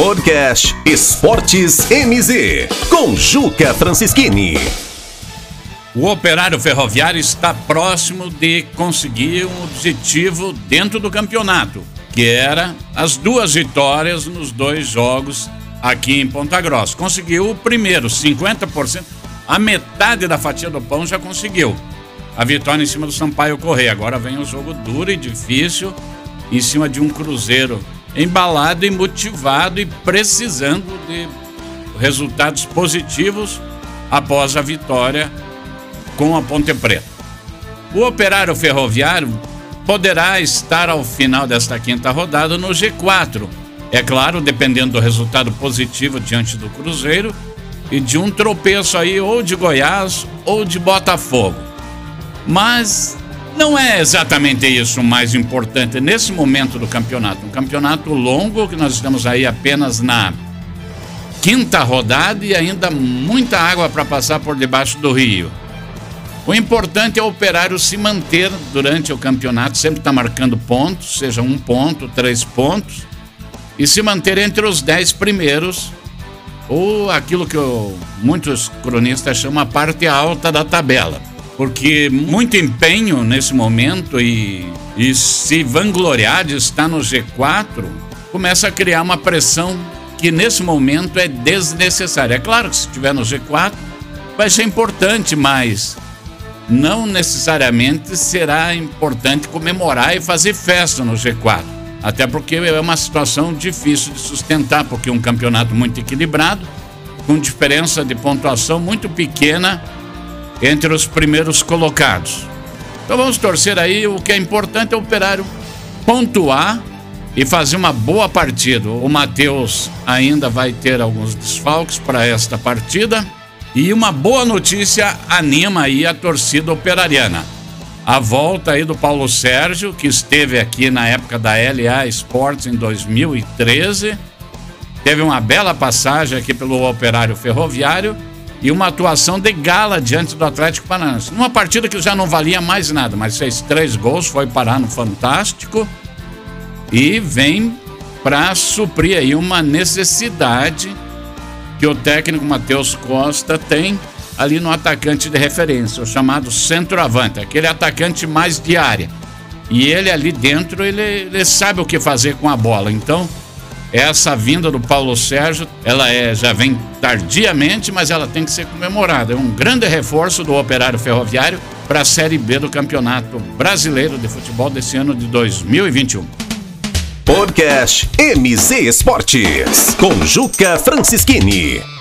Podcast Esportes MZ, com Juca Francischini. O operário ferroviário está próximo de conseguir um objetivo dentro do campeonato, que era as duas vitórias nos dois jogos aqui em Ponta Grossa. Conseguiu o primeiro, 50%, a metade da fatia do pão já conseguiu. A vitória em cima do Sampaio Correia. Agora vem um jogo duro e difícil em cima de um Cruzeiro embalado e motivado e precisando de resultados positivos após a vitória com a Ponte Preta. O operário ferroviário poderá estar ao final desta quinta rodada no G4. É claro, dependendo do resultado positivo diante do Cruzeiro e de um tropeço aí ou de Goiás ou de Botafogo. Mas não é exatamente isso o mais importante nesse momento do campeonato. Um campeonato longo que nós estamos aí apenas na quinta rodada e ainda muita água para passar por debaixo do rio. O importante é o operário se manter durante o campeonato, sempre está marcando pontos, seja um ponto, três pontos, e se manter entre os dez primeiros, ou aquilo que muitos cronistas chamam a parte alta da tabela porque muito empenho nesse momento e, e se vangloriar de estar no G4 começa a criar uma pressão que nesse momento é desnecessária. É claro que se estiver no G4 vai ser importante, mas não necessariamente será importante comemorar e fazer festa no G4. Até porque é uma situação difícil de sustentar, porque é um campeonato muito equilibrado, com diferença de pontuação muito pequena entre os primeiros colocados. Então vamos torcer aí, o que é importante é o operário pontuar e fazer uma boa partida. O Matheus ainda vai ter alguns desfalques para esta partida. E uma boa notícia anima aí a torcida operariana. A volta aí do Paulo Sérgio, que esteve aqui na época da LA Sports em 2013. Teve uma bela passagem aqui pelo Operário Ferroviário e uma atuação de gala diante do Atlético Paranaense. Numa partida que já não valia mais nada, mas fez três gols, foi parar no Fantástico e vem para suprir aí uma necessidade que o técnico Matheus Costa tem ali no atacante de referência, o chamado centroavante, aquele atacante mais de área. E ele ali dentro, ele, ele sabe o que fazer com a bola. Então, essa vinda do Paulo Sérgio, ela é, já vem tardiamente, mas ela tem que ser comemorada. É um grande reforço do Operário Ferroviário para a Série B do Campeonato Brasileiro de Futebol desse ano de 2021. Podcast MZ Esportes com Juca Francischini.